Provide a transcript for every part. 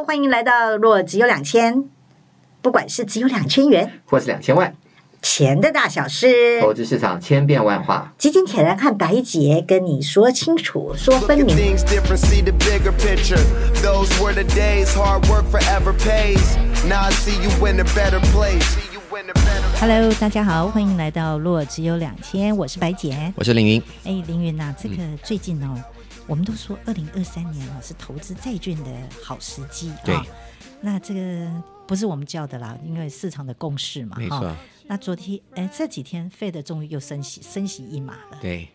好，欢迎来到若只有两千，不管是只有两千元，或是两千万，钱的大小事，投资市场千变万化，基金铁人和白姐跟你说清楚，说分明。Hello，大家好，欢迎来到若只有两千，我是白姐，我是凌云。哎，凌云呐，这个最近哦。我们都说二零二三年啊是投资债券的好时机啊。对，那这个不是我们叫的啦，因为市场的共识嘛。没错。那昨天哎这几天 Fed 终于又升息升息一码了。对。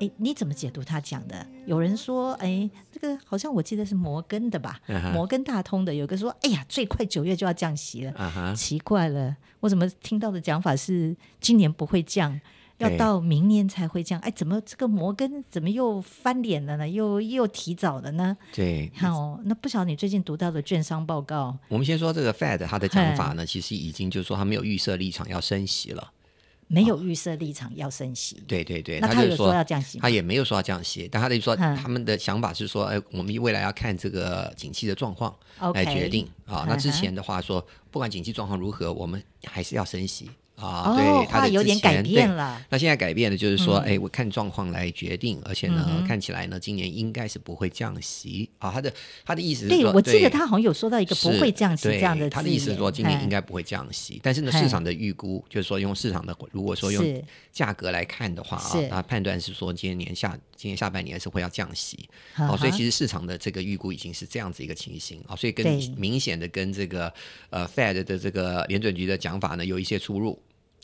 哎，你怎么解读他讲的？有人说哎这个好像我记得是摩根的吧？啊、摩根大通的有个说哎呀最快九月就要降息了。啊、奇怪了，我怎么听到的讲法是今年不会降？要到明年才会降，哎，怎么这个摩根怎么又翻脸了呢？又又提早了呢？对，好，那不晓得你最近读到的券商报告。我们先说这个 Fed 他的讲法呢，其实已经就是说他没有预设立场要升息了，没有预设立场要升息。对对对，那他就说要降息？他也没有说要降息，但他的说他们的想法是说，哎，我们未来要看这个景气的状况来决定啊。那之前的话说，不管景气状况如何，我们还是要升息。啊，对，哦、他有点改变了。那现在改变的就是说，哎、嗯，我看状况来决定，而且呢，嗯、看起来呢，今年应该是不会降息啊。他的他的意思是说，对，我记得他好像有说到一个不会降息这样的。他的意思是说，今年应该不会降息，但是呢，市场的预估就是说，用市场的如果说用价格来看的话啊，那判断是说，今年年下今年下半年是会要降息。哦，所以其实市场的这个预估已经是这样子一个情形啊，所以跟明显的跟这个呃 Fed 的这个联准局的讲法呢有一些出入。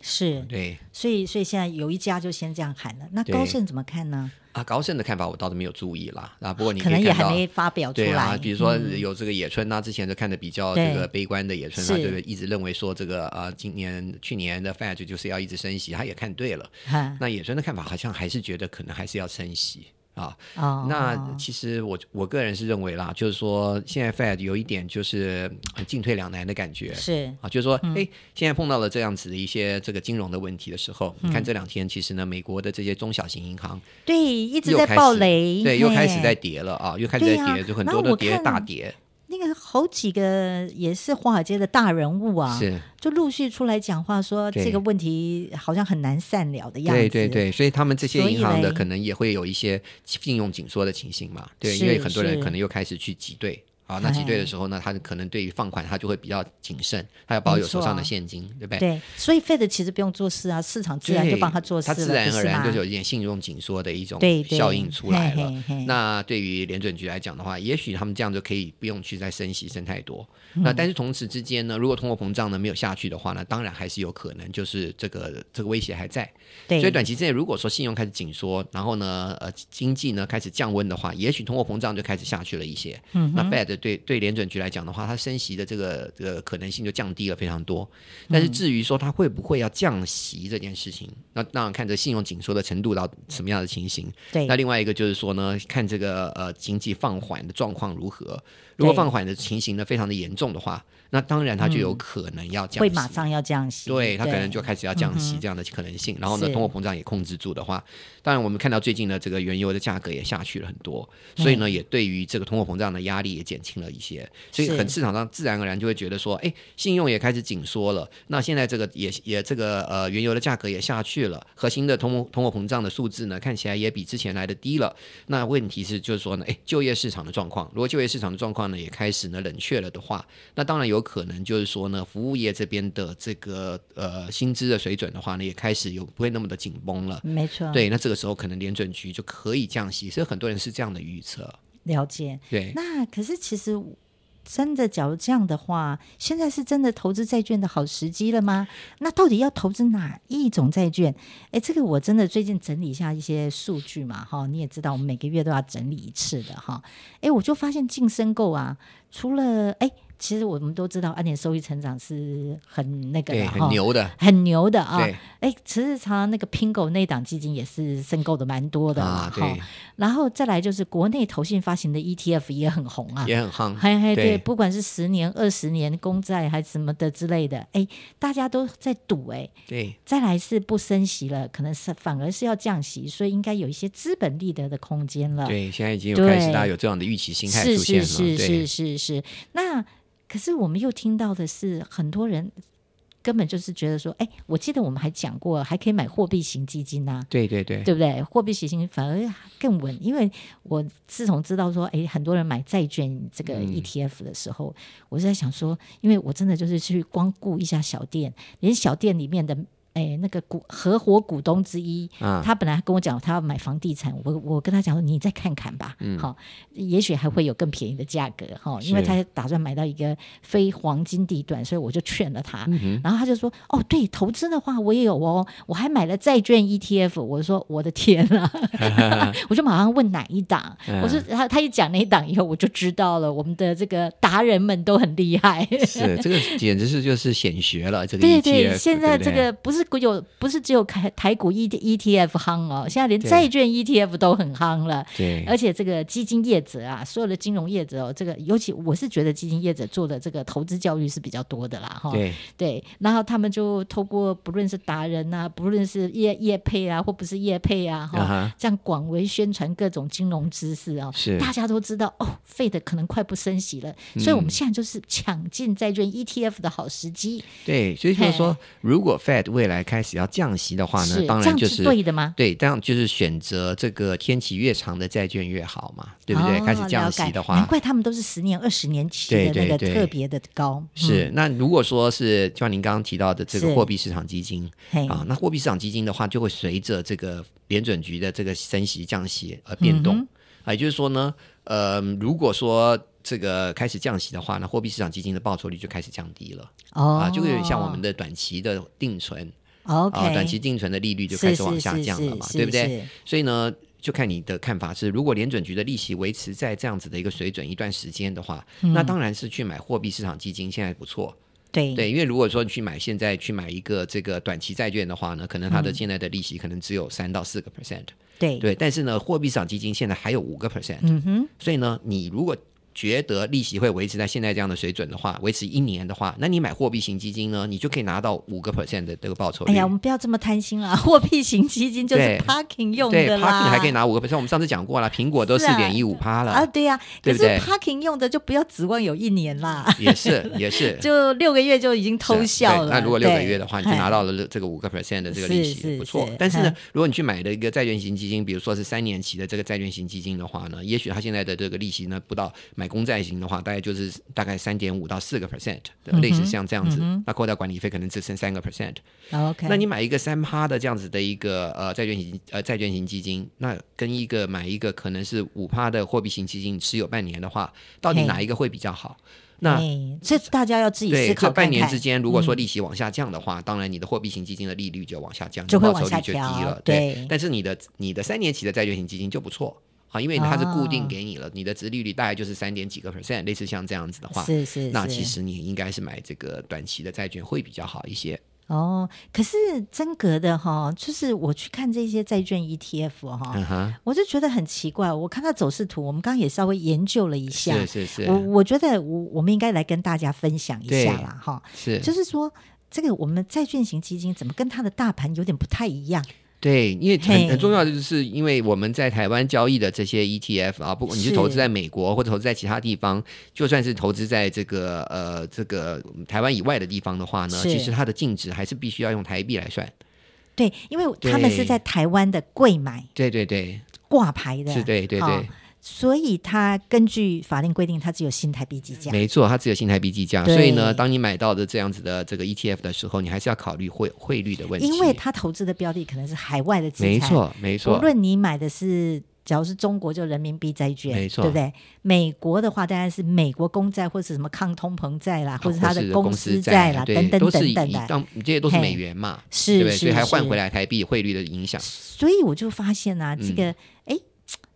是对，所以所以现在有一家就先这样喊了。那高盛怎么看呢？啊，高盛的看法我倒是没有注意啦。啊，不过你可，可能也还没发表出来。对啊，比如说有这个野村呐、啊，之前就看的比较这个悲观的野村，啊就是一直认为说这个呃，今年去年的 Fed 就是要一直升息，他也看对了。那野村的看法好像还是觉得可能还是要升息。啊，哦、那其实我我个人是认为啦，就是说现在 Fed 有一点就是进退两难的感觉，是。啊，就是说，哎、嗯，现在碰到了这样子的一些这个金融的问题的时候，嗯、你看这两天其实呢，美国的这些中小型银行对一直在暴雷，对，又开始在跌了啊，又开始在跌，啊、就很多都跌大跌。那个好几个也是华尔街的大人物啊，是就陆续出来讲话说这个问题好像很难善了的样子。对对对，所以他们这些银行的可能也会有一些信用紧缩的情形嘛。对，因为很多人可能又开始去挤兑。啊，那挤兑的时候呢，他可能对于放款他就会比较谨慎，他要保有手上的现金，对不对？对，所以 Fed 其实不用做事啊，市场自然就帮他做事了，他自然而然就有一点信用紧缩的一种效应出来了。那对于联准局来讲的话，也许他们这样就可以不用去再升息升太多。那但是同时之间呢，如果通货膨胀呢没有下去的话呢，当然还是有可能就是这个这个威胁还在。对，所以短期之内如果说信用开始紧缩，然后呢呃经济呢开始降温的话，也许通货膨胀就开始下去了一些。嗯，那 Fed 对对联准局来讲的话，它升息的这个这个可能性就降低了非常多。但是至于说它会不会要降息这件事情，那当然看这信用紧缩的程度到什么样的情形。对，那另外一个就是说呢，看这个呃经济放缓的状况如何。如果放缓的情形呢非常的严重的话，那当然它就有可能要降息，会马上要降息。对，它可能就开始要降息这样的可能性。然后呢，通货膨胀也控制住的话，当然我们看到最近的这个原油的价格也下去了很多，所以呢，也对于这个通货膨胀的压力也减轻了一些。所以很市场上自然而然就会觉得说，哎，信用也开始紧缩了。那现在这个也也这个呃原油的价格也下去了，核心的通通货膨胀的数字呢看起来也比之前来的低了。那问题是就是说呢，哎，就业市场的状况，如果就业市场的状况呢也开始呢冷却了的话，那当然有可能就是说呢，服务业这边的这个呃薪资的水准的话呢，也开始有不会那么的紧绷了。没错，对，那这个时候可能联准局就可以降息，所以很多人是这样的预测。了解，对。那可是其实真的，假如这样的话，现在是真的投资债券的好时机了吗？那到底要投资哪一种债券？哎，这个我真的最近整理一下一些数据嘛，哈，你也知道，我们每个月都要整理一次的哈。哎，我就发现净申购啊，除了哎。其实我们都知道，按年收益成长是很那个的，很牛的，很牛的啊。哎，其实常常那个 Pingo 那档基金也是申购的蛮多的啊。对，然后再来就是国内投信发行的 ETF 也很红啊，也很夯。嘿嘿，对，不管是十年、二十年公债还是什么的之类的，哎，大家都在赌哎。对，再来是不升息了，可能是反而是要降息，所以应该有一些资本利得的空间了。对，现在已经有开始大家有这样的预期心态出现了。是是是是是，那。可是我们又听到的是，很多人根本就是觉得说，哎，我记得我们还讲过，还可以买货币型基金呐。对对对，对不对？货币型基金反而更稳，因为我自从知道说，哎，很多人买债券这个 ETF 的时候，嗯、我是在想说，因为我真的就是去光顾一下小店，连小店里面的。哎，那个股合伙股东之一，啊、他本来跟我讲他要买房地产，我我跟他讲说，你再看看吧，好、嗯，也许还会有更便宜的价格哈，因为他打算买到一个非黄金地段，所以我就劝了他，嗯、然后他就说，哦，对，投资的话我也有哦，我还买了债券 ETF，我说我的天啊，我就马上问哪一档，嗯、我说他他一讲那一档以后，我就知道了，我们的这个达人们都很厉害，是这个简直是就是显学了，这个对对，现在这个不是。有不是只有台台股 E E T F 夯哦，现在连债券 E T F 都很夯了。对，而且这个基金业者啊，所有的金融业者哦，这个尤其我是觉得基金业者做的这个投资教育是比较多的啦，哈。对对，然后他们就透过不论是达人呐、啊，不论是业业配啊，或不是业配啊，哈、uh，huh. 这样广为宣传各种金融知识啊、哦，是大家都知道哦，Fed 可能快不升息了，嗯、所以我们现在就是抢进债券 E T F 的好时机。对，所以就是说，如果 Fed 未来开始要降息的话呢，当然就是，是对的吗？对，这样就是选择这个天期越长的债券越好嘛，对不对？哦、开始降息的话，难怪他们都是十年、二十年期的那个特别的高。对对对嗯、是那如果说是就像您刚刚提到的这个货币市场基金啊，那货币市场基金的话，就会随着这个联准局的这个升息降息而变动。啊，也就是说呢，呃，如果说这个开始降息的话，那货币市场基金的报酬率就开始降低了。哦，啊，就有点像我们的短期的定存。OK，啊，短期定存的利率就开始往下降了嘛，对不对？所以呢，就看你的看法是，如果联准局的利息维持在这样子的一个水准一段时间的话，嗯、那当然是去买货币市场基金现在不错。对对，因为如果说你去买现在去买一个这个短期债券的话呢，可能它的现在的利息可能只有三到四个 percent。对对，但是呢，货币市场基金现在还有五个 percent。嗯哼，所以呢，你如果觉得利息会维持在现在这样的水准的话，维持一年的话，那你买货币型基金呢，你就可以拿到五个 percent 的这个报酬率。哎呀，我们不要这么贪心了，货币型基金就是 parking 用的啦。对，parking 还可以拿五个 percent，我们上次讲过了，苹果都四点一五趴了啊。对呀，可是 parking 用的就不要指望有一年啦。也是也是，就六个月就已经偷笑了。那如果六个月的话，你就拿到了这个五个 percent 的这个利息，不错。但是呢，如果你去买的一个债券型基金，比如说是三年期的这个债券型基金的话呢，也许它现在的这个利息呢不到买公债型的话。大概就是大概三点五到四个 percent 的，类似像这样子，那扣掉管理费可能只剩三个 percent。OK，那你买一个三趴的这样子的一个呃债券型呃债券型基金，那跟一个买一个可能是五趴的货币型基金持有半年的话，到底哪一个会比较好？那这大家要自己思考看看。这半年之间，如果说利息往下降的话，嗯、当然你的货币型基金的利率就往下降，就会往下调，报酬率就低了。对，对但是你的你的三年期的债券型基金就不错。啊，因为它是固定给你了，哦、你的殖利率大概就是三点几个 percent，类似像这样子的话，是是是，那其实你应该是买这个短期的债券会比较好一些。哦，可是真格的哈，就是我去看这些债券 ETF 哈，我就觉得很奇怪。我看它走势图，我们刚刚也稍微研究了一下，是是是，我我觉得我我们应该来跟大家分享一下啦，哈，是，就是说这个我们债券型基金怎么跟它的大盘有点不太一样？对，因为很很重要的就是，因为我们在台湾交易的这些 ETF 啊，不管你是投资在美国或者投资在其他地方，就算是投资在这个呃这个台湾以外的地方的话呢，其实它的净值还是必须要用台币来算。对，因为他们是在台湾的柜买，对对对，挂牌的，是对对对。哦所以它根据法令规定，它只有新台币计价。没错，它只有新台币计价。所以呢，当你买到的这样子的这个 ETF 的时候，你还是要考虑汇汇率的问题。因为它投资的标的可能是海外的资产。没错，没错。无论你买的是，假如是中国就人民币债券，没错，对不对？美国的话当然是美国公债或者什么抗通膨债啦，或者它的公司债啦，等等等等的。当这些都是美元嘛，是，对，所以还换回来台币汇率的影响。所以我就发现啊，这个哎。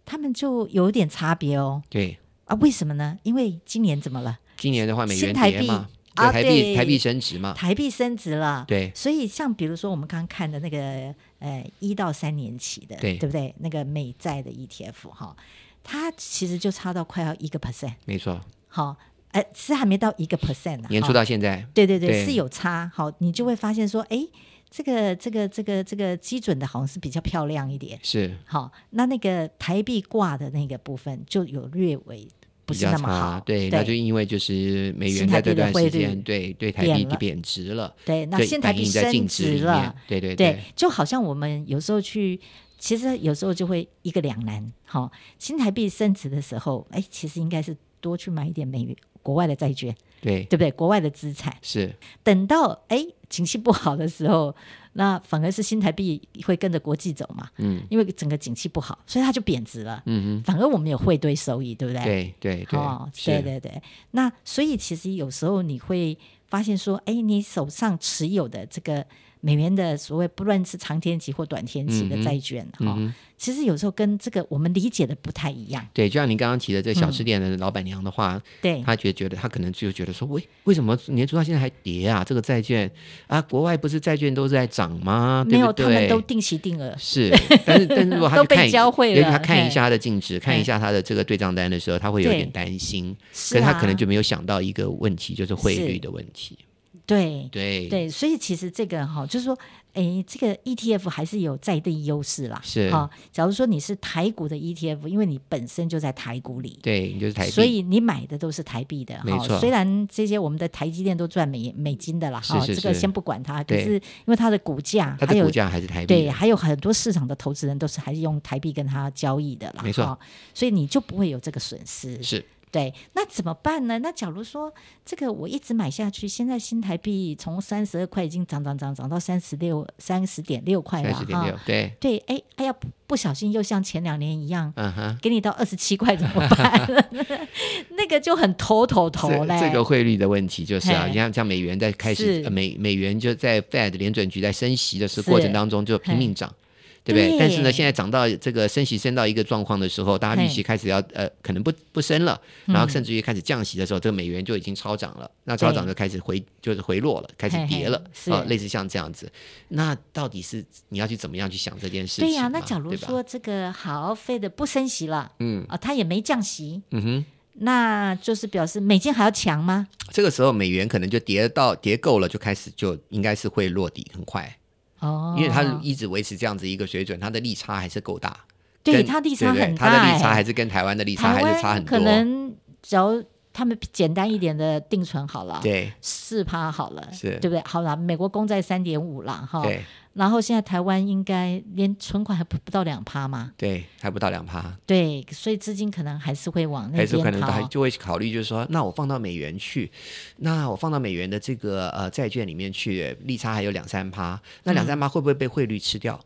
他们就有点差别哦。对，啊，为什么呢？因为今年怎么了？今年的话，美元跌嘛，啊，台币台币升值嘛，台币升值了。对，所以像比如说我们刚刚看的那个呃一到三年期的，对，对不对？那个美债的 ETF 哈，它其实就差到快要一个 percent。没错。好，哎，是还没到一个 percent 呢。年初到现在，对对对，是有差。好，你就会发现说，哎，这个这个这个这个基准的好像是比较漂亮一点。是。好，那那个台币挂的那个部分就有略微。不是那么好，对，那就因为就是美元在这段时间对对台币贬值了，对，那现在台币升值了，对对对，就好像我们有时候去，其实有时候就会一个两难，好，新台币升值的时候，哎，其实应该是多去买一点美元国外的债券，对，对不对？国外的资产是，等到哎景气不好的时候。那反而是新台币会跟着国际走嘛，嗯，因为整个景气不好，所以它就贬值了，嗯哼，反而我们有汇兑收益，对不对？对对对，哦，对对对。那所以其实有时候你会发现说，哎，你手上持有的这个。美元的所谓不论是长天期或短天期的债券哈、嗯嗯，其实有时候跟这个我们理解的不太一样。对，就像您刚刚提的这小吃店的老板娘的话，对、嗯，他觉觉得她可能就觉得说，为为什么年初到现在还跌啊？这个债券啊，国外不是债券都在涨吗？没有，他们都定期定额。是，但是但是如果他去 看，因为他看一下他的净值，看一下他的这个对账单的时候，他会有点担心，可是他可能就没有想到一个问题，就是汇率的问题。对对对，所以其实这个哈，就是说，哎，这个 ETF 还是有在地优势啦。是哈，假如说你是台股的 ETF，因为你本身就在台股里，对，你就是台币，所以你买的都是台币的。没错。虽然这些我们的台积电都赚美美金的啦，哈，这个先不管它，可是因为它的股价，它的股价还是台币，对，还有很多市场的投资人都是还是用台币跟它交易的啦，没错。所以你就不会有这个损失。是。对，那怎么办呢？那假如说这个我一直买下去，现在新台币从三十二块已经涨涨涨涨到三十六三十点六块了哈。对对，哎哎呀，不小心又像前两年一样，嗯哼，给你到二十七块怎么办？那个就很头头头嘞。这个汇率的问题就是啊，你像像美元在开始美美元就在 Fed 联准局在升息的时过程当中就拼命涨。对不对？但是呢，现在涨到这个升息升到一个状况的时候，大家预期开始要呃，可能不不升了，然后甚至于开始降息的时候，这个美元就已经超涨了。那超涨就开始回，就是回落了，开始跌了啊，类似像这样子。那到底是你要去怎么样去想这件事情？对呀、啊，那假如说这个好，Fed 不升息了，嗯啊，它也没降息，嗯哼，那就是表示美金还要强吗？这个时候美元可能就跌到跌够了，就开始就应该是会落底很快。哦，因为它一直维持这样子一个水准，它的利差还是够大。对，它利差很大，对对，它的利差还是跟台湾的利差还是差很多。可能只要他们简单一点的定存好了，对，四趴好了，是对不对？好了，美国公债三点五了，哈。对。然后现在台湾应该连存款还不不到两趴吗？对，还不到两趴。对，所以资金可能还是会往那边跑。还是可能还就会考虑，就是说，那我放到美元去，那我放到美元的这个呃债券里面去，利差还有两三趴，那两三趴会不会被汇率吃掉？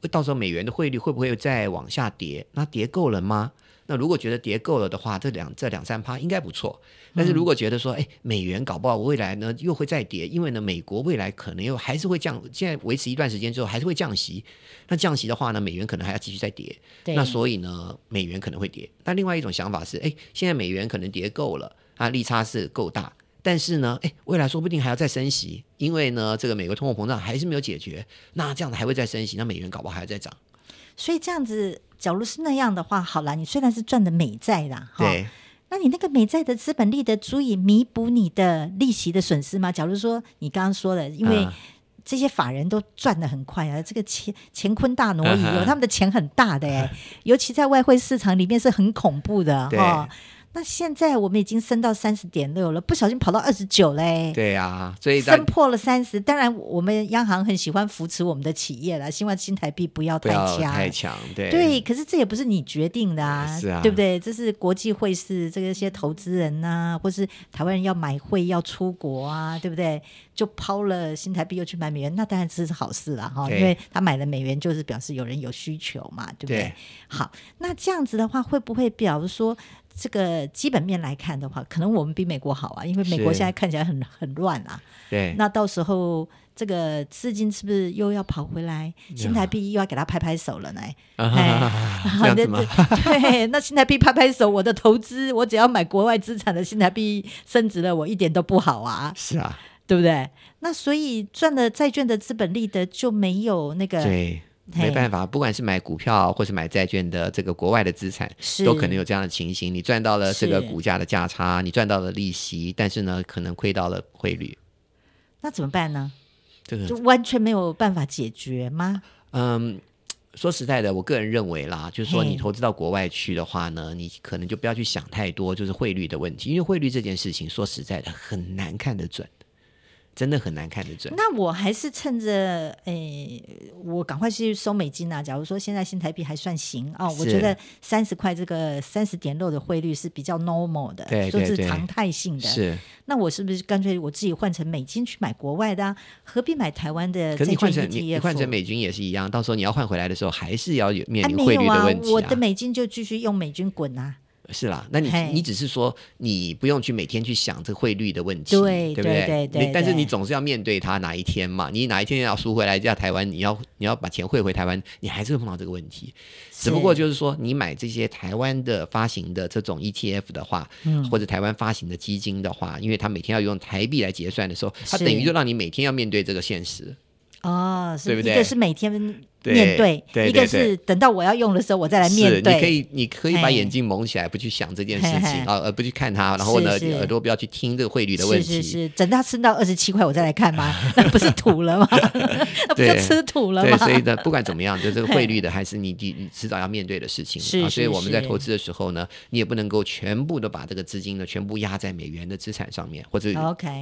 会、嗯、到时候美元的汇率会不会再往下跌？那跌够了吗？那如果觉得跌够了的话，这两这两三趴应该不错。但是如果觉得说，哎，美元搞不好未来呢又会再跌，因为呢美国未来可能又还是会降，现在维持一段时间之后还是会降息。那降息的话呢，美元可能还要继续再跌。那所以呢，美元可能会跌。那另外一种想法是，哎，现在美元可能跌够了，啊，利差是够大，但是呢，哎，未来说不定还要再升息，因为呢这个美国通货膨胀还是没有解决。那这样子还会再升息，那美元搞不好还要再涨。所以这样子。假如是那样的话，好了，你虽然是赚的美债啦，哈，那你那个美债的资本利得足以弥补你的利息的损失吗？假如说你刚刚说的，因为这些法人都赚得很快啊，这个钱乾坤大挪移，有他们的钱很大的哎，尤其在外汇市场里面是很恐怖的哈。那现在我们已经升到三十点六了，不小心跑到二十九嘞。对呀、啊，所以升破了三十。当然，我们央行很喜欢扶持我们的企业了，希望新台币不要太强。太强，对。对，可是这也不是你决定的啊，是啊，对不对？这是国际汇市，这个些投资人呐、啊，或是台湾人要买汇要出国啊，对不对？就抛了新台币又去买美元，那当然这是好事了哈，因为他买了美元就是表示有人有需求嘛，对不对？对。好，那这样子的话，会不会比如说这个基本面来看的话，可能我们比美国好啊，因为美国现在看起来很很乱啊。对，那到时候这个资金是不是又要跑回来？新台币又要给他拍拍手了呢？哎，对，那新台币拍拍手，我的投资，我只要买国外资产的新台币升值了，我一点都不好啊。是啊，对不对？那所以赚了债券的资本利得就没有那个。对。没办法，不管是买股票或是买债券的这个国外的资产，都可能有这样的情形。你赚到了这个股价的价差，你赚到了利息，但是呢，可能亏到了汇率。那怎么办呢？这个就完全没有办法解决吗？嗯，说实在的，我个人认为啦，就是说你投资到国外去的话呢，你可能就不要去想太多，就是汇率的问题，因为汇率这件事情，说实在的，很难看得准。真的很难看得准。那我还是趁着，诶、欸，我赶快去收美金啊！假如说现在新台币还算行哦，我觉得三十块这个三十点六的汇率是比较 normal 的，对，说是常态性的。是。那我是不是干脆我自己换成美金去买国外的、啊？何必买台湾的？可是你换成你换成美金也是一样，到时候你要换回来的时候，还是要有面临汇率的问题、啊啊、我的美金就继续用美金滚啊。是啦，那你你只是说你不用去每天去想这汇率的问题，对，对不对？对对对对，但是你总是要面对它哪一天嘛？你哪一天要赎回来叫台湾，你要你要把钱汇回台湾，你还是会碰到这个问题。只不过就是说，你买这些台湾的发行的这种 ETF 的话，嗯、或者台湾发行的基金的话，因为它每天要用台币来结算的时候，它等于就让你每天要面对这个现实。哦，是对不对？一个是每天面对，对对对，一个是等到我要用的时候，我再来面对。你可以，你可以把眼睛蒙起来，不去想这件事情啊，而不去看它。然后呢，是是耳朵不要去听这个汇率的问题。是是是，等它升到二十七块，我再来看吗？那不是土了吗？那不就吃土了吗？对，所以呢，不管怎么样，就这个汇率的，还是你你迟早要面对的事情啊。所以我们在投资的时候呢，你也不能够全部都把这个资金呢，全部压在美元的资产上面，或者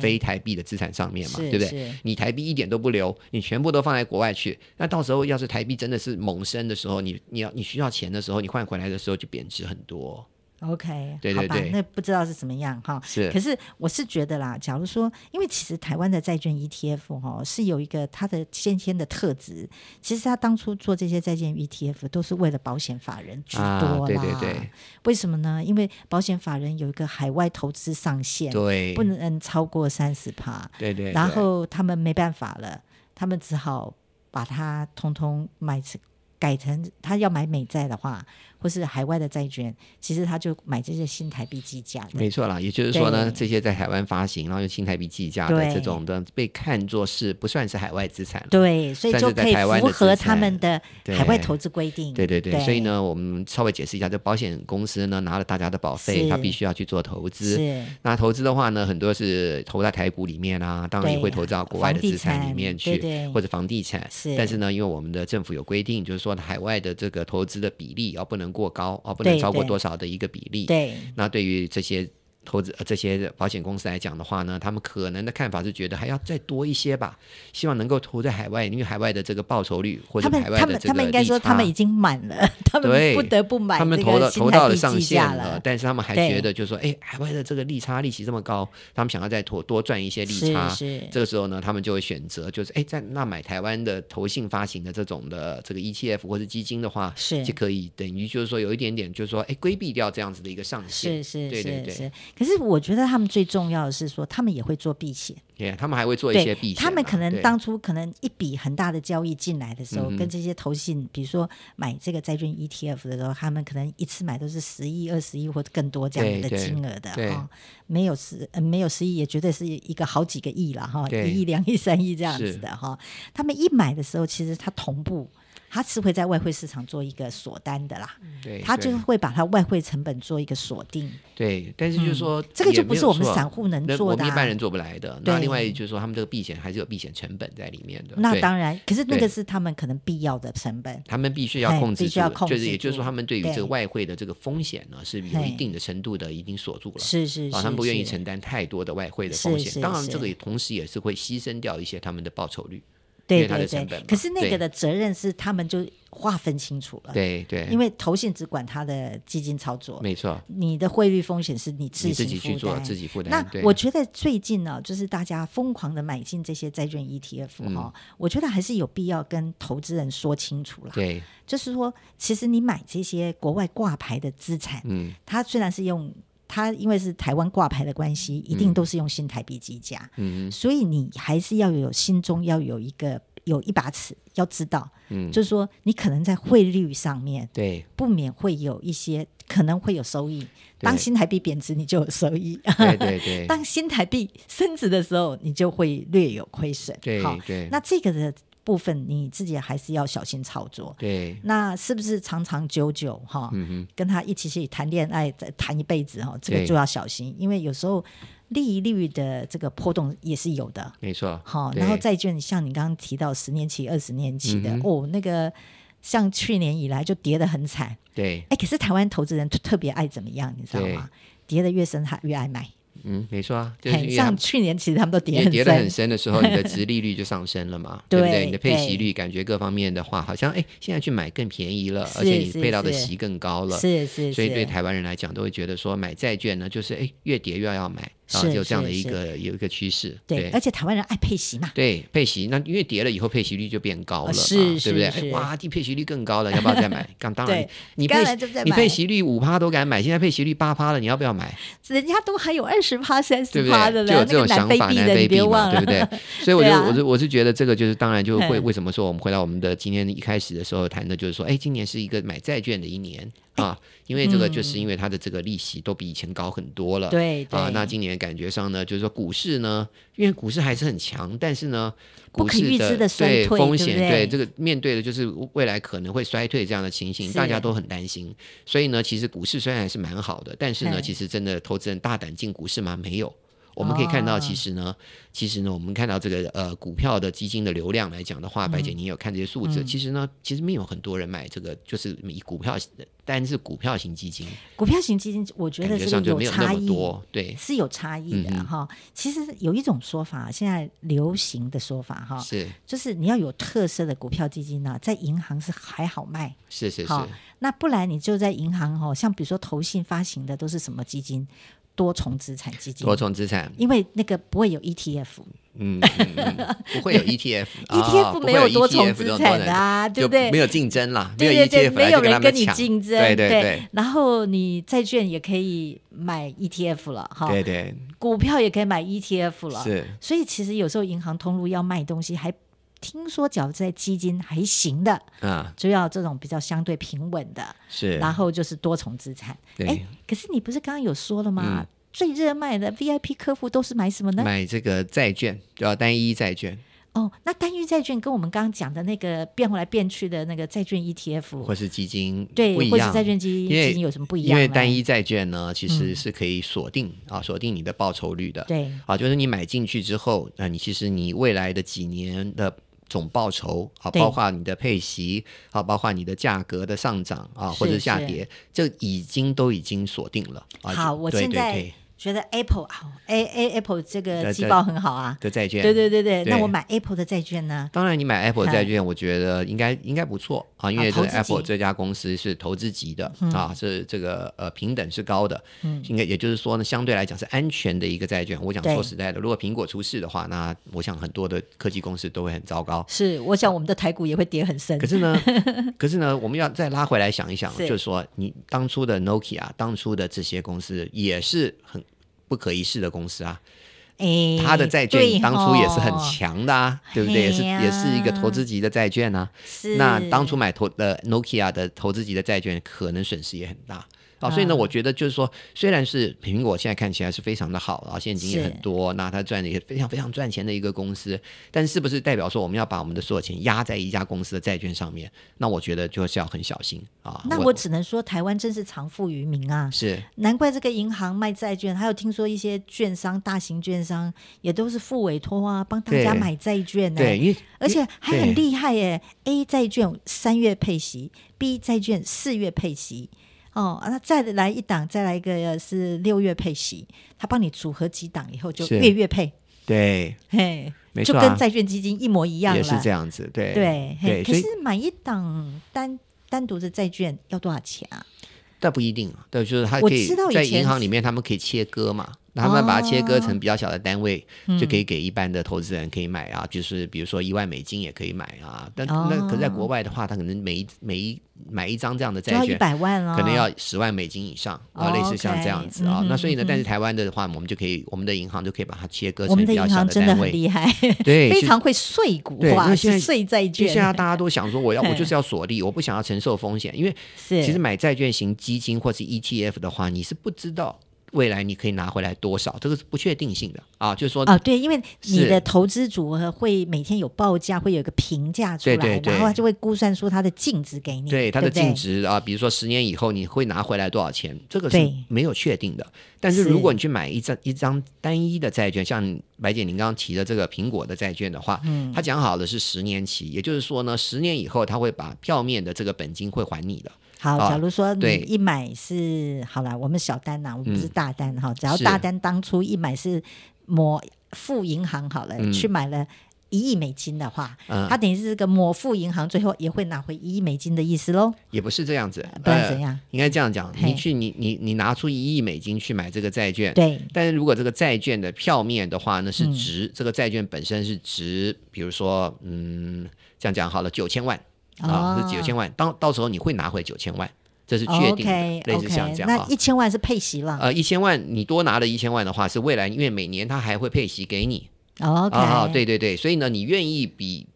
非台币的资产上面嘛，对不对？你台币一点都不留，你全部都放在国外去，那到时候要是台币真的是猛升的时候，你你要你需要钱的时候，你换回来的时候就贬值很多。OK，对对对，那不知道是怎么样哈。是，可是我是觉得啦，假如说，因为其实台湾的债券 ETF 哈是有一个它的先天的特质，其实他当初做这些债券 ETF 都是为了保险法人居多啦。啊，对对对。为什么呢？因为保险法人有一个海外投资上限，对，不能超过三十趴。对，对对。然后他们没办法了，他们只好把它通通买成。改成他要买美债的话，或是海外的债券，其实他就买这些新台币计价的。没错啦，也就是说呢，这些在台湾发行，然后用新台币计价的这种的，被看作是不算是海外资产。对，所以就可以符合他们的海外投资规定。对对对，对，所以呢，我们稍微解释一下，这保险公司呢拿了大家的保费，他必须要去做投资。是。那投资的话呢，很多是投在台股里面啊，当然也会投到国外的资产里面去，或者房地产。是。但是呢，因为我们的政府有规定，就是说。海外的这个投资的比例要不能过高，啊不能超过多少的一个比例。对，那对于这些。投资这些保险公司来讲的话呢，他们可能的看法是觉得还要再多一些吧，希望能够投在海外，因为海外的这个报酬率或者海外的这个，他们他们应该说他们已经满了，他们不得不买。他们投到投到了上限了，但是他们还觉得就是说，哎，海外的这个利差利息这么高，他们想要再多多赚一些利差。是，是这个时候呢，他们就会选择就是哎，在那买台湾的投信发行的这种的这个 ETF 或者基金的话，是就可以等于就是说有一点点就是说哎规避掉这样子的一个上限。是是，对对对。是可是我觉得他们最重要的是说，他们也会做避险。对，他们还会做一些避险。他们可能当初可能一笔很大的交易进来的时候，跟这些投信，比如说买这个债券 ETF 的时候，他们可能一次买都是十亿、二十亿或者更多这样的金额的哈。没有十，没有十亿也绝对是一个好几个亿了哈，一亿、两亿、三亿这样子的哈。他们一买的时候，其实他同步。他是会在外汇市场做一个锁单的啦，对，他就会把他外汇成本做一个锁定。对，但是就是说、嗯，这个就不是我们散户能做的、啊，我们一般人做不来的。那另外就是说，他们这个避险还是有避险成本在里面的。那当然，可是那个是他们可能必要的成本，他们必须要控制住，就是也就是说，他们对于这个外汇的这个风险呢，是有一定的程度的已经锁住了。是是是，啊，他们不愿意承担太多的外汇的风险。当然，这个也同时也是会牺牲掉一些他们的报酬率。对对对。可是那个的责任是他们就划分清楚了。对对。因为投信只管他的基金操作，没错。你的汇率风险是你自己自己去做，自己负担。那我觉得最近呢，就是大家疯狂的买进这些债券 ETF 哈，我觉得还是有必要跟投资人说清楚了。对。就是说，其实你买这些国外挂牌的资产，嗯，它虽然是用。它因为是台湾挂牌的关系，一定都是用新台币计价，嗯，所以你还是要有心中要有一个有一把尺，要知道，嗯，就是说你可能在汇率上面，对，不免会有一些可能会有收益。当新台币贬值，你就有收益；对对对，当新台币升值的时候，你就会略有亏损。对，好，对，那这个的。部分你自己还是要小心操作。对，那是不是长长久久哈？嗯哼，跟他一起去谈恋爱，谈一辈子哈，这个就要小心，因为有时候利率的这个波动也是有的。没错。好，然后债券像你刚刚提到十年期、二十年期的哦，那个像去年以来就跌得很惨。对。哎，可是台湾投资人特别爱怎么样？你知道吗？跌得越深，他越爱买。嗯，没错啊，就是像去年其实他们都跌跌得很深的时候，你的殖利率就上升了嘛，对不对？你的配息率感觉各方面的话，好像哎，现在去买更便宜了，而且你配到的息更高了，是是，所以对台湾人来讲，都会觉得说买债券呢，就是哎，越跌越要买。啊，有这样的一个有一个趋势，对，而且台湾人爱配息嘛，对，配息，那因为跌了以后配息率就变高了，是，对不对？哇，地配息率更高了，要不要再买？刚当然，你配你配息率五趴都敢买，现在配息率八趴了，你要不要买？人家都还有二十趴、三十趴的了，就有这种想法，南非币嘛，对不对？所以我就我就我是觉得这个就是当然就会为什么说我们回到我们的今天一开始的时候谈的就是说，哎，今年是一个买债券的一年。啊，因为这个就是因为它的这个利息都比以前高很多了。对、嗯、啊，那今年感觉上呢，就是说股市呢，因为股市还是很强，但是呢，股市的，的对风险，对这个面对的就是未来可能会衰退这样的情形，大家都很担心。所以呢，其实股市虽然还是蛮好的，但是呢，其实真的投资人大胆进股市吗？没有。我们可以看到，其实呢，哦、其实呢，我们看到这个呃股票的基金的流量来讲的话，白姐你有看这些数字，嗯、其实呢，其实没有很多人买这个，就是以股票但是股票型基金，股票型基金，我觉得是有差异，对，是有差异的哈、嗯。其实有一种说法，现在流行的说法哈，是。就是你要有特色的股票基金呢，在银行是还好卖，是是是，那不然你就在银行哈，像比如说投信发行的都是什么基金？多重资产基金，多重资产，因为那个不会有 ETF，嗯，嗯，不会有 ETF，ETF 没有多重资产的啊，对不对？没有竞争啦，对对对，没有人跟你竞争，对对对。然后你债券也可以买 ETF 了，哈，对对，股票也可以买 ETF 了，是。所以其实有时候银行通路要卖东西还。听说，假如在基金还行的，啊，就要这种比较相对平稳的，是，然后就是多重资产。哎，可是你不是刚刚有说了吗？嗯、最热卖的 VIP 客户都是买什么呢？买这个债券，叫单一债券。哦，那单一债券跟我们刚刚讲的那个变来变去的那个债券 ETF 或是基金对，或是债券基金基金有什么不一样？因为单一债券呢，其实是可以锁定、嗯、啊，锁定你的报酬率的。对，啊，就是你买进去之后，那、啊、你其实你未来的几年的。总报酬啊，包括你的配息啊，包括你的价格的上涨啊，或者下跌，这已经都已经锁定了。好，我现在。觉得 Apple 好，A A Apple 这个季报很好啊，的债券，对对对对。那我买 Apple 的债券呢？当然，你买 Apple 债券，我觉得应该应该不错啊，因为这个 Apple 这家公司是投资级的啊，是这个呃平等是高的，嗯应该也就是说呢，相对来讲是安全的一个债券。我想说实在的，如果苹果出事的话，那我想很多的科技公司都会很糟糕。是，我想我们的台股也会跌很深。可是呢，可是呢，我们要再拉回来想一想，就是说你当初的 Nokia，当初的这些公司也是很。不可一世的公司啊，哎，他的债券当初也是很强的啊，对，对不对？也是也是一个投资级的债券啊。那当初买投的 Nokia 的投资级的债券，可能损失也很大。啊，所以呢，我觉得就是说，虽然是苹果现在看起来是非常的好，然后现金也很多，那它赚的也非常非常赚钱的一个公司，但是不是代表说我们要把我们的所有钱压在一家公司的债券上面？那我觉得就是要很小心啊。那我只能说，台湾真是藏富于民啊，是难怪这个银行卖债券，还有听说一些券商、大型券商也都是付委托啊，帮大家买债券呢。对，而且还很厉害耶，A 债券三月配息，B 债券四月配息。哦，那再来一档，再来一个是六月配息，他帮你组合几档以后就月月配，对，嘿，就跟债券基金一模一样了，也是这样子，对对对。可是买一档单单独的债券要多少钱啊？但不一定，对，就是他可以在银行里面，他们可以切割嘛。他们把它切割成比较小的单位，哦、就可以给一般的投资人可以买啊，嗯、就是比如说一万美金也可以买啊。但、哦、那可是在国外的话，他可能每一每一买一张这样的债券，可能要十万美金以上啊，哦、类似像这样子啊。嗯、那所以呢，嗯、但是台湾的话，我们就可以，我们的银行就可以把它切割成比较小的单位。我们的银行真的很厉害，对，非常会碎股化，碎债券。现在大家都想说，我要 我就是要锁利，我不想要承受风险，因为其实买债券型基金或是 ETF 的话，你是不知道。未来你可以拿回来多少？这个是不确定性的啊，就是说啊，对，因为你的投资组合会每天有报价，会有一个评价出来，对对对，然后他就会估算出它的净值给你。对，它的净值啊，比如说十年以后你会拿回来多少钱，这个是没有确定的。但是如果你去买一张一张单一的债券，像白姐您刚刚提的这个苹果的债券的话，嗯，它讲好的是十年期，也就是说呢，十年以后它会把票面的这个本金会还你的。好，假如说你一买是好了，我们小单呐、啊，我们不是大单哈、嗯。只要大单当初一买是某富银行好了，去买了一亿美金的话，嗯、它等于是这个某富银行最后也会拿回一亿美金的意思喽？也不是这样子，不然怎样？呃、应该这样讲，你去你你你拿出一亿美金去买这个债券，对。但是如果这个债券的票面的话呢，是值、嗯、这个债券本身是值，比如说嗯，这样讲好了，九千万。啊、哦，是九千万，当到时候你会拿回九千万，这是确定的，okay, 类似像这样。Okay, 那一千万是配息了。呃，一千万你多拿了一千万的话，是未来因为每年它还会配息给你。哦、啊，对对对，所以呢，你愿意比。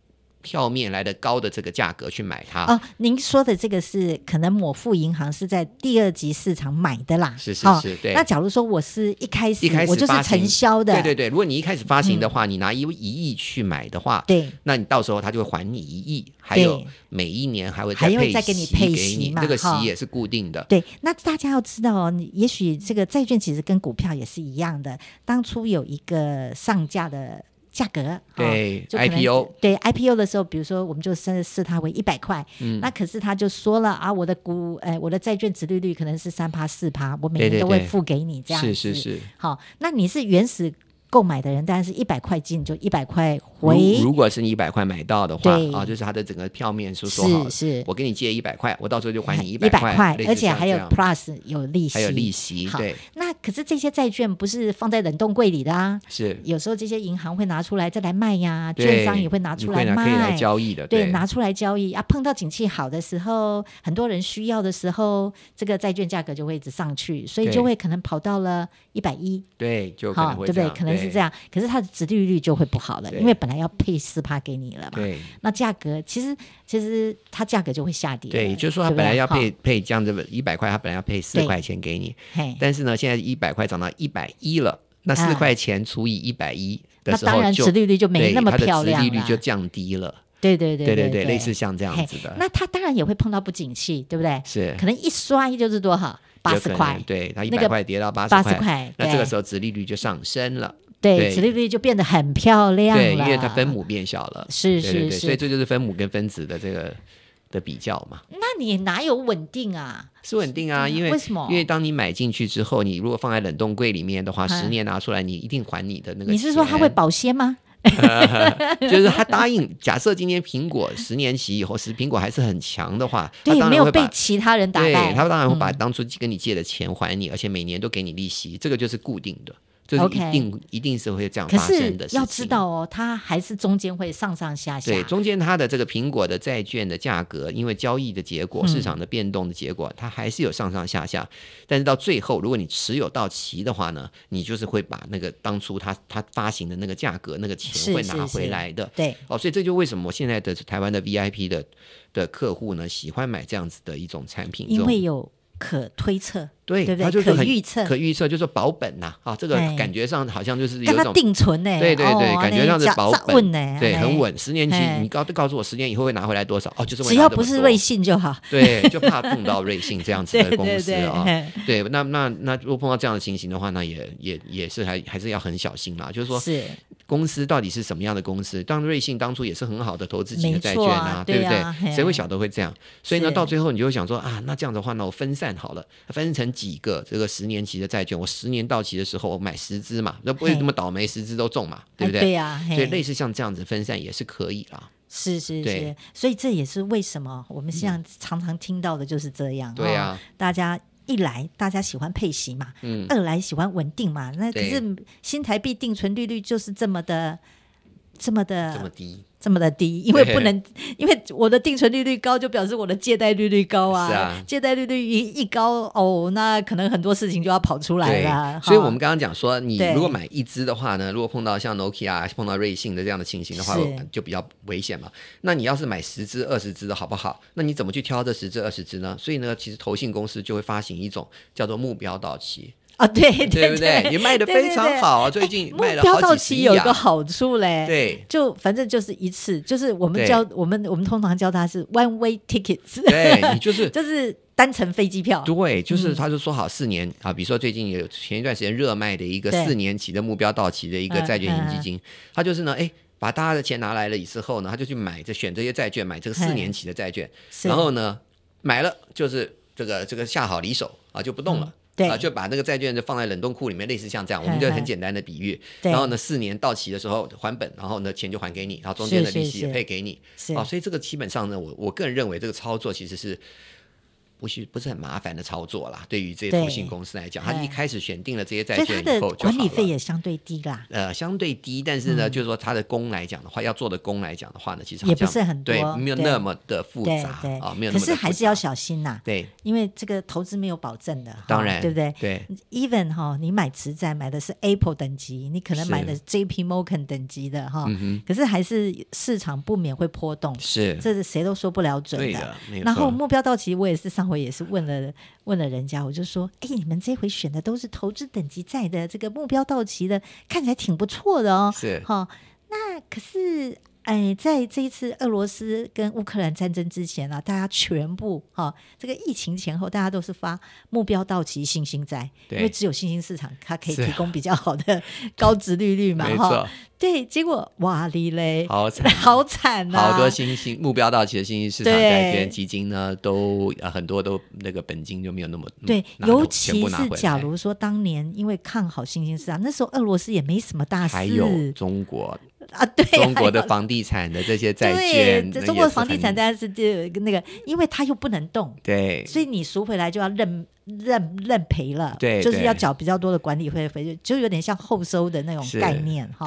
票面来的高的这个价格去买它哦，您说的这个是可能某富银行是在第二级市场买的啦，是是是，哦、对。那假如说我是一开始，一开始我就是承销的，对对对。如果你一开始发行的话，嗯、你拿一一亿去买的话，对，那你到时候他就会还你一亿，还有每一年还会还会再给你配息嘛，这个息也是固定的。对，那大家要知道哦，也许这个债券其实跟股票也是一样的，当初有一个上架的。价格对 IPO 对 IPO 的时候，比如说我们就设设它为一百块，嗯，那可是他就说了啊，我的股哎，我的债券值利率可能是三趴四趴，我每年都会付给你这样子，是是是，好，那你是原始。购买的人当然是一百块进就一百块回。如果是你一百块买到的话啊，就是它的整个票面是说好，是我给你借一百块，我到时候就还你一百块，而且还有 plus 有利息，还有利息。对，那可是这些债券不是放在冷冻柜里的啊？是，有时候这些银行会拿出来再来卖呀，券商也会拿出来卖，可以来交易的。对，拿出来交易啊，碰到景气好的时候，很多人需要的时候，这个债券价格就会一直上去，所以就会可能跑到了一百一。对，就可能会，对不对？可能是这样，可是它。殖利率就会不好了，因为本来要配四趴给你了嘛。对，那价格其实其实它价格就会下跌。对，就是说它本来要配配这样子一百块，它本来要配四块钱给你。但是呢，现在一百块涨到一百一了，那四块钱除以一百一的时候，那当然殖利率就没那么漂亮了。殖利率就降低了。对对对对对对，类似像这样子的。那它当然也会碰到不景气，对不对？是，可能一摔就是多少八十块。对，它一百块跌到八十块，那这个时候殖利率就上升了。对，殖利率就变得很漂亮了。对，因为它分母变小了。是是是，对对对，所以这就是分母跟分子的这个的比较嘛。那你哪有稳定啊？是稳定啊，因为为什么？因为当你买进去之后，你如果放在冷冻柜里面的话，十年拿出来，你一定还你的那个。你是说它会保鲜吗？就是他答应，假设今天苹果十年期以后，是苹果还是很强的话，对，他当然会没有被其他人打败，他当然会把当初跟你借的钱还你，嗯、而且每年都给你利息，这个就是固定的。就是一定 Okay. 一定是会这样发生的事情。要知道哦，它还是中间会上上下下。对，中间它的这个苹果的债券的价格，因为交易的结果、市场的变动的结果，嗯、它还是有上上下下。但是到最后，如果你持有到期的话呢，你就是会把那个当初它它发行的那个价格那个钱会拿回来的。对哦，所以这就为什么我现在的台湾的 VIP 的的客户呢，喜欢买这样子的一种产品，因为有可推测。对，对，它就是很可预测，可预测就是保本呐，啊，这个感觉上好像就是有一种定存呢，对对对，感觉上是保本呢，对，很稳。十年期，你告告诉我，十年以后会拿回来多少？哦，就是只要不是瑞信就好。对，就怕碰到瑞信这样子的 公司啊。对，那那那如果碰到这样的情形的话，那也也也是还还是要很小心啦。就是说，是公司到底是什么样的公司？当瑞信当初也是很好的投资级的债券啊，啊对不对？谁会晓得会这样？所以呢，到最后你就会想说啊，那这样的话呢，我分散好了，分成几个这个十年期的债券，我十年到期的时候我买十支嘛，那不会这么倒霉，十支都中嘛，对不对？对呀，所以类似像这样子分散也是可以啦。是是是，所以这也是为什么我们现在常常听到的就是这样。对呀，大家。一来大家喜欢配息嘛，嗯、二来喜欢稳定嘛，那可是新台币定存利率就是这么的，这么的这么低。这么的低，因为不能，因为我的定存利率高，就表示我的借贷利率高啊。借贷利率一一高，哦，那可能很多事情就要跑出来了。所以，我们刚刚讲说，你如果买一只的话呢，如果碰到像 Nokia、碰到瑞信的这样的情形的话，就比较危险嘛。那你要是买十只、二十只的好不好？那你怎么去挑这十只、二十只呢？所以呢，其实投信公司就会发行一种叫做目标到期。啊，对对对不对？你卖的非常好啊，最近。目标到期有一个好处嘞，对，就反正就是一次，就是我们教我们我们通常教他是 one way tickets，对，你就是 就是单程飞机票，对，就是他就说好四年啊，比如说最近有前一段时间热卖的一个四年期的目标到期的一个债券型基金，他就是呢，哎，把大家的钱拿来了之后呢，他就去买这选这些债券，买这个四年期的债券，然后呢买了就是这个这个下好离手啊，就不动了。对啊，就把那个债券就放在冷冻库里面，类似像这样，我们就很简单的比喻。然后呢，四年到期的时候还本，然后呢钱就还给你，然后中间的利息也配给你。啊，所以这个基本上呢，我我个人认为这个操作其实是。不是不是很麻烦的操作啦，对于这些投信公司来讲，他一开始选定了这些债券以后，管理费也相对低啦。呃，相对低，但是呢，就是说他的工来讲的话，要做的工来讲的话呢，其实也不是很多，对，没有那么的复杂啊，没有。可是还是要小心呐，对，因为这个投资没有保证的，当然，对不对？对，even 哈，你买持债买的是 Apple 等级，你可能买的 JP Morgan 等级的哈，可是还是市场不免会波动，是，这是谁都说不了准的。然后目标到期，我也是上回也是问了。问了人家，我就说：“哎，你们这回选的都是投资等级债的，这个目标到期的，看起来挺不错的哦。是哈、哦，那可是哎，在这一次俄罗斯跟乌克兰战争之前啊，大家全部哈、哦，这个疫情前后，大家都是发目标到期新兴债，因为只有新兴市场它可以提供比较好的 高值利率嘛，哈。”对，结果哇哩嘞，好惨，好惨啊！好多新兴目标到期的新兴市场债券基金呢，都呃很多都那个本金就没有那么对，尤其是假如说当年因为看好新兴市场，那时候俄罗斯也没什么大事，还有中国啊，对，中国的房地产的这些债券，对，中国的房地产当然是就那个，因为它又不能动，对，所以你赎回来就要认。认认赔了，对，就是要缴比较多的管理费，费就有点像后收的那种概念哈。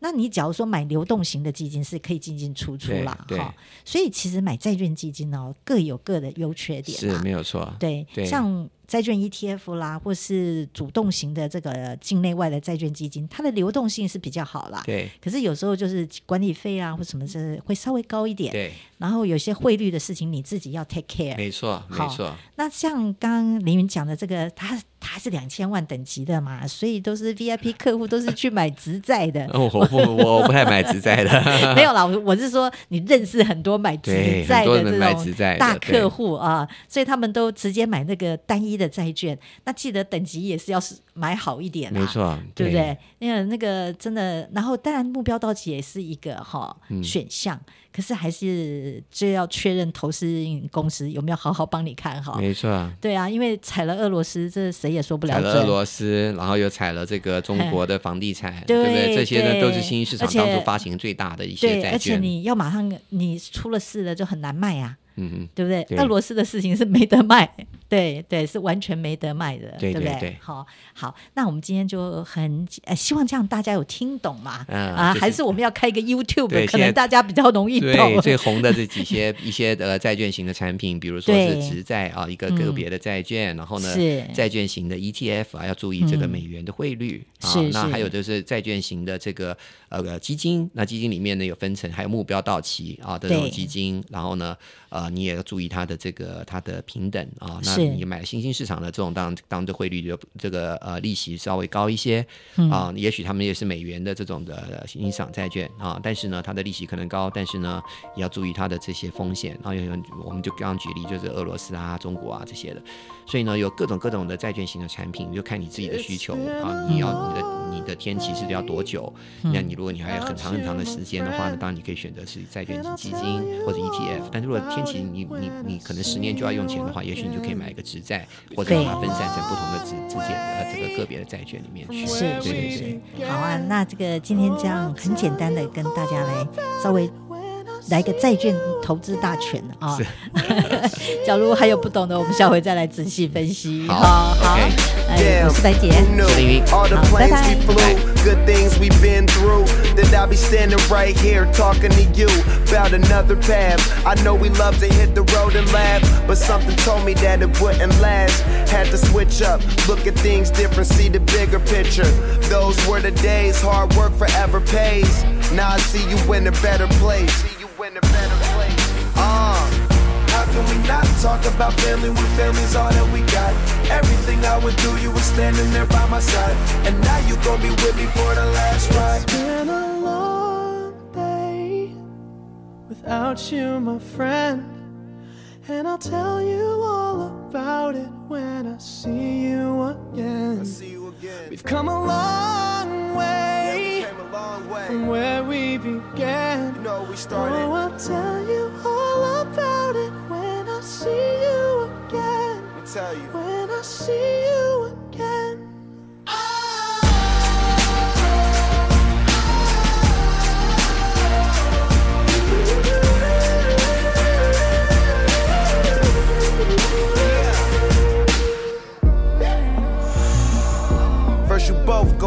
那你假如说买流动型的基金是可以进进出出啦哈。所以其实买债券基金哦，各有各的优缺点，是没有错。对，像。债券 ETF 啦，或是主动型的这个境内外的债券基金，它的流动性是比较好啦。对。可是有时候就是管理费啊，或什么是会稍微高一点。对。然后有些汇率的事情，你自己要 take care。没错，没错。那像刚刚凌云讲的这个，他。他是两千万等级的嘛，所以都是 VIP 客户，都是去买直债的。我不，我不太买直债的。没有啦，我是说你认识很多买直债的这种大客户啊，所以他们都直接买那个单一的债券。那记得等级也是要是买好一点，没错，对不对？那个那个真的，然后当然目标到期也是一个哈选项。可是还是就要确认投资公司有没有好好帮你看好。没错，对啊，因为踩了俄罗斯，这谁也说不了。踩了俄罗斯，然后又踩了这个中国的房地产，对不对？这些呢都是新兴市场当初发行最大的一些债券。而且你要马上，你出了事了就很难卖啊。嗯嗯，对不对？俄罗斯的事情是没得卖，对对，是完全没得卖的，对不对？好，好，那我们今天就很呃，希望这样大家有听懂嘛？啊，还是我们要开一个 YouTube，可能大家比较容易懂。对，最红的这几些一些呃债券型的产品，比如说是直债啊，一个个别的债券，然后呢，债券型的 ETF 啊，要注意这个美元的汇率啊。那还有就是债券型的这个呃基金，那基金里面呢有分成，还有目标到期啊的这种基金，然后呢呃。你也要注意它的这个它的平等啊。那你买新兴市场的这种当当的汇率就这个呃利息稍微高一些啊，也许他们也是美元的这种的新兴市场债券啊，但是呢，它的利息可能高，但是呢，也要注意它的这些风险。然后有我们就刚刚举例，就是俄罗斯啊、中国啊这些的。所以呢，有各种各种的债券型的产品，就看你自己的需求啊。你要你的你的天期是要多久？那你如果你还有很长很长的时间的话呢，当然你可以选择是债券型基金或者 ETF。但如果天期你你你可能十年就要用钱的话，也许你就可以买一个直债，或者把它分散成不同的直直接呃这个个别的债券里面去。是，对对对。好啊，那这个今天这样很简单的跟大家来稍微。来个债券投资大全啊！假如还有不懂的，我们下回再来仔细分析。好。好，好。Okay. 哎，我是白姐，好，拜拜。in a better place. Uh, how can we not talk about family when family's all that we got? Everything I would do, you were standing there by my side. And now you gon' be with me for the last ride. It's been a long day without you, my friend. And I'll tell you all about it when I see you again. See you again. We've come a long way, yeah, a long way. from where we began. You know, we started. Oh, I'll tell you all about it when I see you again. tell you. When I see you again.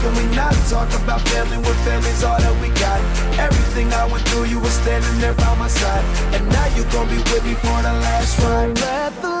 can we not talk about family when family's all that we got? Everything I went through, you were standing there by my side. And now you gon' be with me for the last ride.